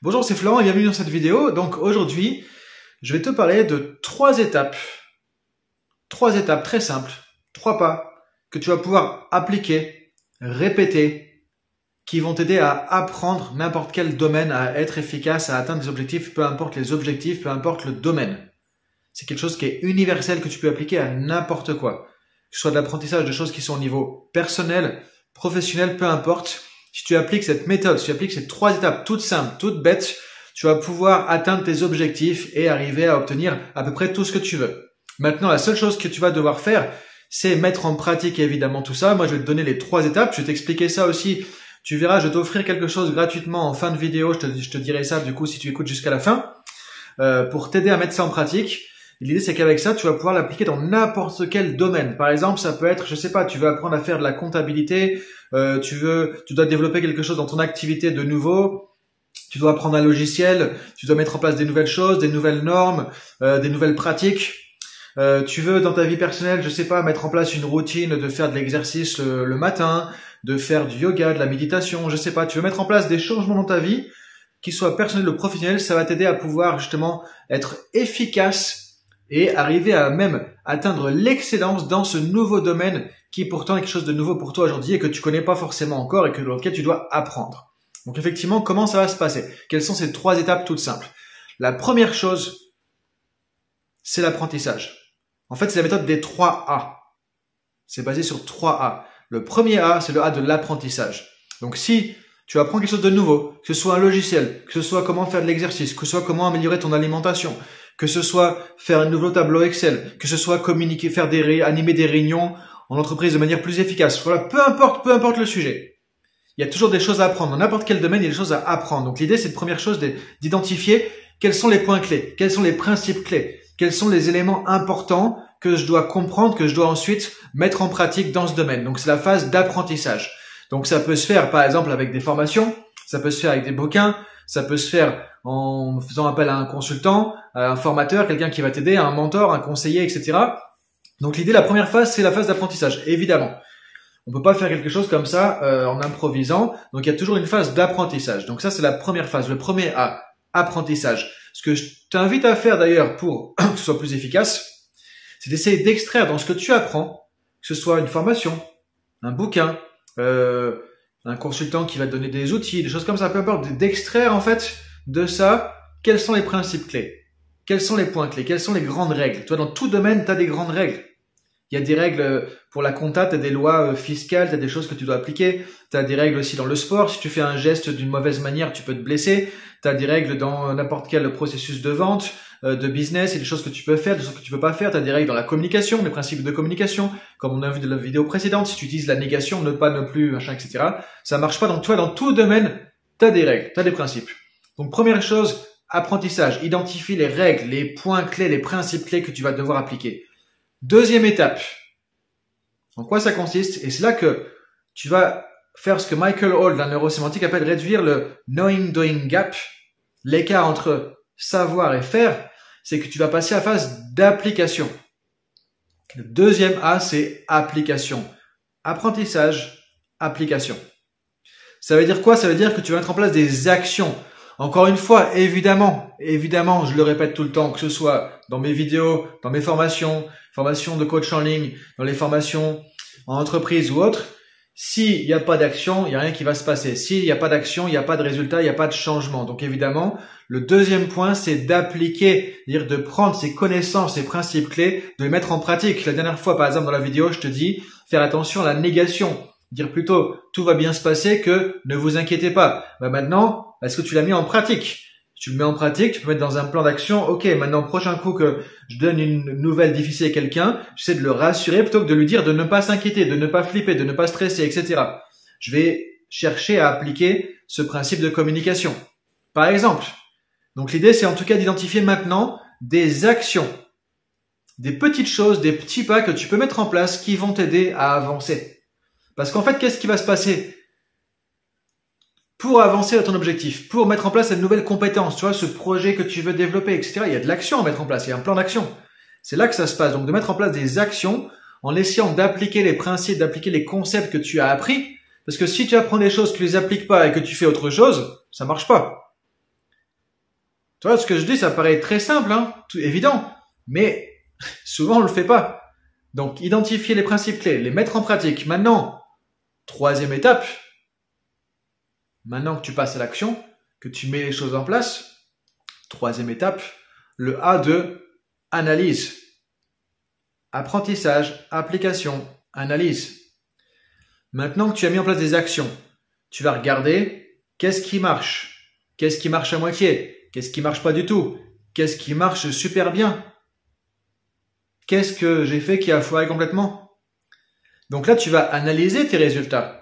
Bonjour, c'est Florent bienvenue dans cette vidéo. Donc aujourd'hui, je vais te parler de trois étapes, trois étapes très simples, trois pas que tu vas pouvoir appliquer, répéter, qui vont t'aider à apprendre n'importe quel domaine, à être efficace, à atteindre des objectifs, peu importe les objectifs, peu importe le domaine. C'est quelque chose qui est universel que tu peux appliquer à n'importe quoi. Que ce soit de l'apprentissage de choses qui sont au niveau personnel, professionnel, peu importe si tu appliques cette méthode, si tu appliques ces trois étapes toutes simples, toutes bêtes, tu vas pouvoir atteindre tes objectifs et arriver à obtenir à peu près tout ce que tu veux. Maintenant, la seule chose que tu vas devoir faire, c'est mettre en pratique évidemment tout ça. Moi, je vais te donner les trois étapes. Je vais t'expliquer ça aussi. Tu verras, je vais t'offrir quelque chose gratuitement en fin de vidéo. Je te, dirai ça du coup si tu écoutes jusqu'à la fin euh, pour t'aider à mettre ça en pratique. L'idée, c'est qu'avec ça, tu vas pouvoir l'appliquer dans n'importe quel domaine. Par exemple, ça peut être, je sais pas, tu veux apprendre à faire de la comptabilité, euh, tu veux, tu dois développer quelque chose dans ton activité de nouveau, tu dois apprendre un logiciel, tu dois mettre en place des nouvelles choses, des nouvelles normes, euh, des nouvelles pratiques. Euh, tu veux dans ta vie personnelle, je sais pas, mettre en place une routine de faire de l'exercice le, le, matin, de faire du yoga, de la méditation, je sais pas, tu veux mettre en place des changements dans ta vie, qu'ils soient personnels ou professionnels, ça va t'aider à pouvoir justement être efficace et arriver à même atteindre l'excellence dans ce nouveau domaine qui pourtant est quelque chose de nouveau pour toi aujourd'hui et que tu connais pas forcément encore et que dans lequel tu dois apprendre. Donc effectivement, comment ça va se passer? Quelles sont ces trois étapes toutes simples? La première chose, c'est l'apprentissage. En fait, c'est la méthode des trois A. C'est basé sur trois A. Le premier A, c'est le A de l'apprentissage. Donc si tu apprends quelque chose de nouveau, que ce soit un logiciel, que ce soit comment faire de l'exercice, que ce soit comment améliorer ton alimentation, que ce soit faire un nouveau tableau Excel, que ce soit communiquer, faire des animer des réunions en entreprise de manière plus efficace. Voilà, peu importe, peu importe le sujet. Il y a toujours des choses à apprendre. Dans n'importe quel domaine, il y a des choses à apprendre. Donc l'idée, c'est de première chose d'identifier quels sont les points clés, quels sont les principes clés, quels sont les éléments importants que je dois comprendre, que je dois ensuite mettre en pratique dans ce domaine. Donc c'est la phase d'apprentissage. Donc ça peut se faire par exemple avec des formations, ça peut se faire avec des bouquins, ça peut se faire en faisant appel à un consultant, à un formateur, quelqu'un qui va t'aider, un mentor, un conseiller, etc. Donc l'idée, la première phase, c'est la phase d'apprentissage, évidemment. On peut pas faire quelque chose comme ça euh, en improvisant. Donc il y a toujours une phase d'apprentissage. Donc ça, c'est la première phase. Le premier A, apprentissage. Ce que je t'invite à faire d'ailleurs pour que ce soit plus efficace, c'est d'essayer d'extraire dans ce que tu apprends, que ce soit une formation, un bouquin, euh, un consultant qui va te donner des outils, des choses comme ça, peu importe, d'extraire en fait de ça quels sont les principes clés, quels sont les points clés, quelles sont les grandes règles? Toi, dans tout domaine, tu as des grandes règles. Il y a des règles euh, pour la compta, tu as des lois euh, fiscales, tu as des choses que tu dois appliquer, tu as des règles aussi dans le sport, si tu fais un geste d'une mauvaise manière, tu peux te blesser, tu as des règles dans n'importe quel processus de vente, euh, de business, a des choses que tu peux faire, des choses que tu peux pas faire, tu as des règles dans la communication, les principes de communication, comme on a vu dans la vidéo précédente, si tu utilises la négation, ne pas, ne plus, machin, etc. Ça marche pas, donc toi, dans tout domaine, tu as des règles, tu as des principes. Donc première chose, apprentissage, identifie les règles, les points clés, les principes clés que tu vas devoir appliquer. Deuxième étape. En quoi ça consiste? Et c'est là que tu vas faire ce que Michael Hall, la neurosémantique, appelle réduire le knowing-doing gap, l'écart entre savoir et faire, c'est que tu vas passer à la phase d'application. Le deuxième A, c'est application. Apprentissage, application. Ça veut dire quoi? Ça veut dire que tu vas mettre en place des actions. Encore une fois, évidemment, évidemment, je le répète tout le temps, que ce soit dans mes vidéos, dans mes formations, formations de coach en ligne, dans les formations en entreprise ou autre, s'il n'y a pas d'action, il n'y a rien qui va se passer. S'il n'y a pas d'action, il n'y a pas de résultat, il n'y a pas de changement. Donc évidemment, le deuxième point, c'est d'appliquer, c'est-à-dire de prendre ces connaissances, ces principes clés, de les mettre en pratique. La dernière fois, par exemple, dans la vidéo, je te dis, faire attention à la négation. Dire plutôt, tout va bien se passer que ne vous inquiétez pas. Bah maintenant, est-ce que tu l'as mis en pratique tu le mets en pratique, tu peux mettre dans un plan d'action. Ok, maintenant prochain coup que je donne une nouvelle difficile à quelqu'un, j'essaie de le rassurer plutôt que de lui dire de ne pas s'inquiéter, de ne pas flipper, de ne pas stresser, etc. Je vais chercher à appliquer ce principe de communication. Par exemple. Donc l'idée, c'est en tout cas d'identifier maintenant des actions, des petites choses, des petits pas que tu peux mettre en place qui vont t'aider à avancer. Parce qu'en fait, qu'est-ce qui va se passer? Pour avancer à ton objectif, pour mettre en place cette nouvelle compétence, tu vois, ce projet que tu veux développer, etc. Il y a de l'action à mettre en place, il y a un plan d'action. C'est là que ça se passe. Donc de mettre en place des actions en essayant d'appliquer les principes, d'appliquer les concepts que tu as appris. Parce que si tu apprends des choses, tu les appliques pas et que tu fais autre chose, ça marche pas. Tu vois, ce que je dis, ça paraît très simple, hein, tout évident, mais souvent on le fait pas. Donc, identifier les principes clés, les mettre en pratique. Maintenant, troisième étape, maintenant que tu passes à l'action, que tu mets les choses en place, troisième étape, le A de analyse. Apprentissage, application, analyse. Maintenant que tu as mis en place des actions, tu vas regarder qu'est-ce qui marche, qu'est-ce qui marche à moitié, qu'est-ce qui marche pas du tout, qu'est-ce qui marche super bien, qu'est-ce que j'ai fait qui a foiré complètement? Donc là, tu vas analyser tes résultats.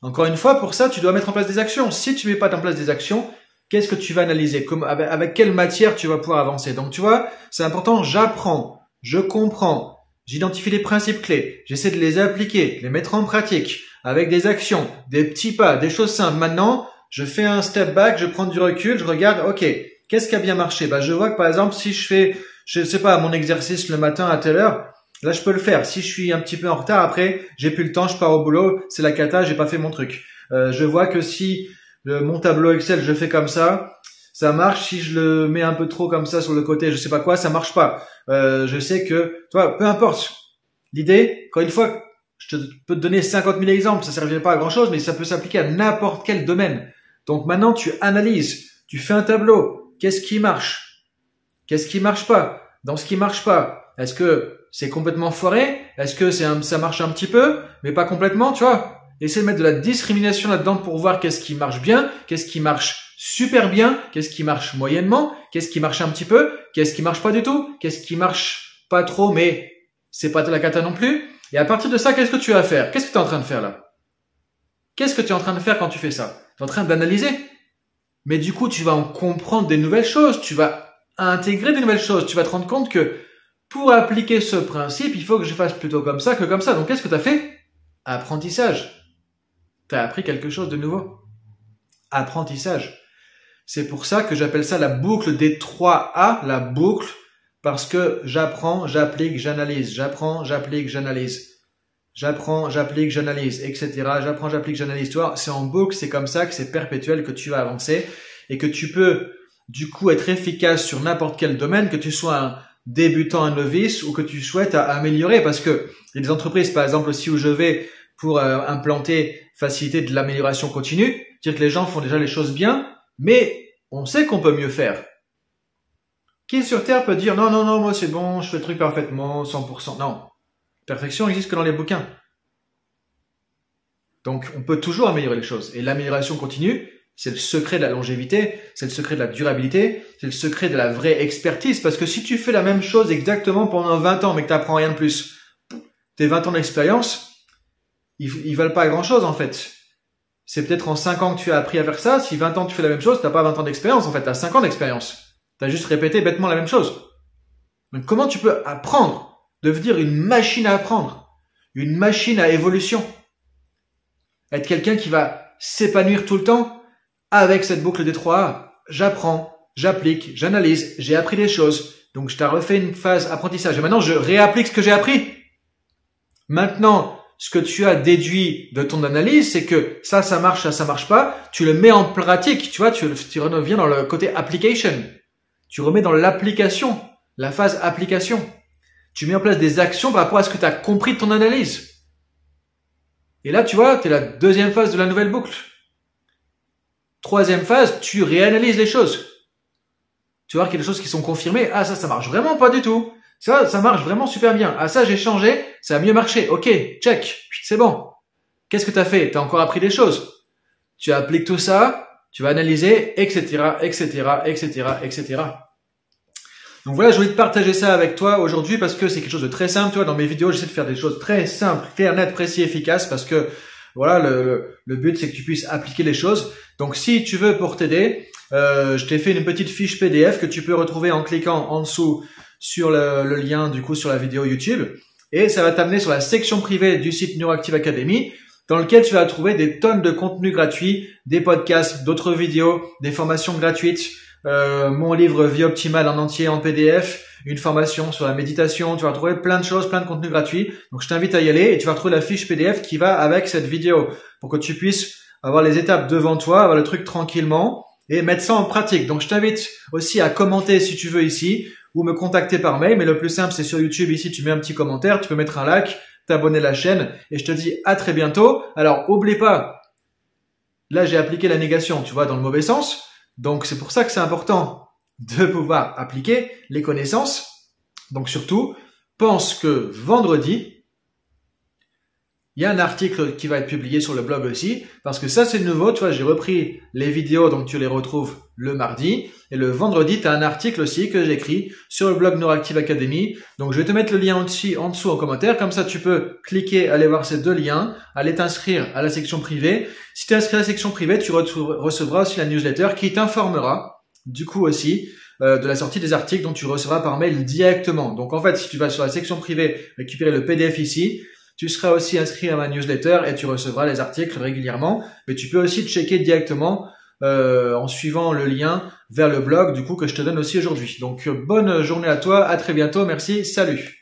Encore une fois, pour ça, tu dois mettre en place des actions. Si tu mets pas en place des actions, qu'est-ce que tu vas analyser? Avec, quelle matière tu vas pouvoir avancer? Donc tu vois, c'est important, j'apprends, je comprends, J'identifie les principes clés, j'essaie de les appliquer, les mettre en pratique, avec des actions, des petits pas, des choses simples. Maintenant, je fais un step back, je prends du recul, je regarde, ok, qu'est-ce qui a bien marché? Bah, je vois que par exemple, si je fais, je sais pas, mon exercice le matin à telle heure, là, je peux le faire. Si je suis un petit peu en retard, après, j'ai plus le temps, je pars au boulot, c'est la cata, j'ai pas fait mon truc. Euh, je vois que si mon tableau Excel, je fais comme ça, ça marche. Si je le mets un peu trop comme ça sur le côté, je sais pas quoi, ça marche pas. Euh, je sais que, toi, peu importe. L'idée, encore une fois, je peux te donner 50 000 exemples, ça servirait pas à grand chose, mais ça peut s'appliquer à n'importe quel domaine. Donc maintenant, tu analyses, tu fais un tableau. Qu'est-ce qui marche? Qu'est-ce qui marche pas? Dans ce qui marche pas, est-ce que c'est complètement foiré? Est-ce que ça marche un petit peu, mais pas complètement, tu vois? Essaye de mettre de la discrimination là-dedans pour voir qu'est-ce qui marche bien, qu'est-ce qui marche super bien, qu'est-ce qui marche moyennement, qu'est-ce qui marche un petit peu, qu'est-ce qui marche pas du tout, qu'est-ce qui marche pas trop mais c'est pas de la cata non plus. Et à partir de ça, qu'est-ce que tu vas faire? Qu'est-ce que tu es en train de faire là? Qu'est-ce que tu es en train de faire quand tu fais ça? Tu es en train d'analyser. Mais du coup, tu vas en comprendre des nouvelles choses, tu vas intégrer des nouvelles choses, tu vas te rendre compte que pour appliquer ce principe, il faut que je fasse plutôt comme ça que comme ça. Donc qu'est-ce que tu as fait? Apprentissage. Tu as appris quelque chose de nouveau? Apprentissage. C'est pour ça que j'appelle ça la boucle des 3 A, la boucle, parce que j'apprends, j'applique, j'analyse, j'apprends, j'applique, j'analyse. J'apprends, j'applique, j'analyse, etc. J'apprends, j'applique, j'analyse. Toi, c'est en boucle, c'est comme ça que c'est perpétuel que tu vas avancer et que tu peux, du coup, être efficace sur n'importe quel domaine, que tu sois un débutant, un novice ou que tu souhaites améliorer parce que il entreprises, par exemple, aussi où je vais pour euh, implanter, faciliter de l'amélioration continue, dire que les gens font déjà les choses bien, mais on sait qu'on peut mieux faire. Qui sur Terre peut dire non, non, non, moi c'est bon, je fais le truc parfaitement, 100%. Non. Perfection n'existe que dans les bouquins. Donc on peut toujours améliorer les choses. Et l'amélioration continue, c'est le secret de la longévité, c'est le secret de la durabilité, c'est le secret de la vraie expertise. Parce que si tu fais la même chose exactement pendant 20 ans mais que tu n'apprends rien de plus, tes 20 ans d'expérience, ils, ils valent pas grand chose en fait c'est peut-être en 5 ans que tu as appris à faire ça. Si 20 ans tu fais la même chose, t'as pas 20 ans d'expérience en fait, tu as 5 ans d'expérience. Tu as juste répété bêtement la même chose. Donc comment tu peux apprendre, devenir une machine à apprendre, une machine à évolution? Être quelqu'un qui va s'épanouir tout le temps avec cette boucle des 3A. J'apprends, j'applique, j'analyse, j'ai appris des choses. Donc je t'ai refait une phase apprentissage. Et maintenant je réapplique ce que j'ai appris. Maintenant, ce que tu as déduit de ton analyse, c'est que ça, ça marche, ça, ça marche pas. Tu le mets en pratique, tu vois, tu, tu reviens dans le côté application. Tu remets dans l'application, la phase application. Tu mets en place des actions par rapport à ce que tu as compris de ton analyse. Et là, tu vois, tu es la deuxième phase de la nouvelle boucle. Troisième phase, tu réanalyses les choses. Tu vois qu'il y a des choses qui sont confirmées. Ah, ça, ça marche vraiment pas du tout. Ça, ça marche vraiment super bien. Ah ça, j'ai changé, ça a mieux marché. Ok, check, c'est bon. Qu'est-ce que tu as fait? Tu as encore appris des choses. Tu appliques tout ça, tu vas analyser, etc., etc., etc., etc. Donc voilà, je voulais te partager ça avec toi aujourd'hui parce que c'est quelque chose de très simple. Tu vois, dans mes vidéos, j'essaie de faire des choses très simples, claires, nettes, précis, efficaces parce que voilà, le, le, but c'est que tu puisses appliquer les choses. Donc si tu veux pour t'aider, euh, je t'ai fait une petite fiche PDF que tu peux retrouver en cliquant en dessous sur le, lien du coup sur la vidéo YouTube et ça va t'amener sur la section privée du site Neuroactive Academy dans lequel tu vas trouver des tonnes de contenus gratuits, des podcasts, d'autres vidéos, des formations gratuites, euh, mon livre Vie optimale en entier en PDF, une formation sur la méditation, tu vas trouver plein de choses, plein de contenus gratuits. Donc je t'invite à y aller et tu vas retrouver la fiche PDF qui va avec cette vidéo pour que tu puisses avoir les étapes devant toi, avoir le truc tranquillement et mettre ça en pratique. Donc je t'invite aussi à commenter si tu veux ici ou me contacter par mail. Mais le plus simple, c'est sur YouTube. Ici, tu mets un petit commentaire, tu peux mettre un like, t'abonner à la chaîne et je te dis à très bientôt. Alors, oublie pas, là j'ai appliqué la négation, tu vois, dans le mauvais sens. Donc c'est pour ça que c'est important de pouvoir appliquer les connaissances. Donc surtout, pense que vendredi, il y a un article qui va être publié sur le blog aussi, parce que ça c'est nouveau, tu vois, j'ai repris les vidéos, donc tu les retrouves le mardi, et le vendredi, tu as un article aussi que j'écris sur le blog Neuractive Academy, donc je vais te mettre le lien en dessous, en dessous en commentaire, comme ça tu peux cliquer, aller voir ces deux liens, aller t'inscrire à la section privée. Si tu es inscrit à la section privée, tu recevras aussi la newsletter qui t'informera, du coup aussi, euh, de la sortie des articles dont tu recevras par mail directement. Donc en fait, si tu vas sur la section privée, récupérer le PDF ici, tu seras aussi inscrit à ma newsletter et tu recevras les articles régulièrement. Mais tu peux aussi checker directement euh, en suivant le lien vers le blog du coup que je te donne aussi aujourd'hui. Donc bonne journée à toi, à très bientôt, merci, salut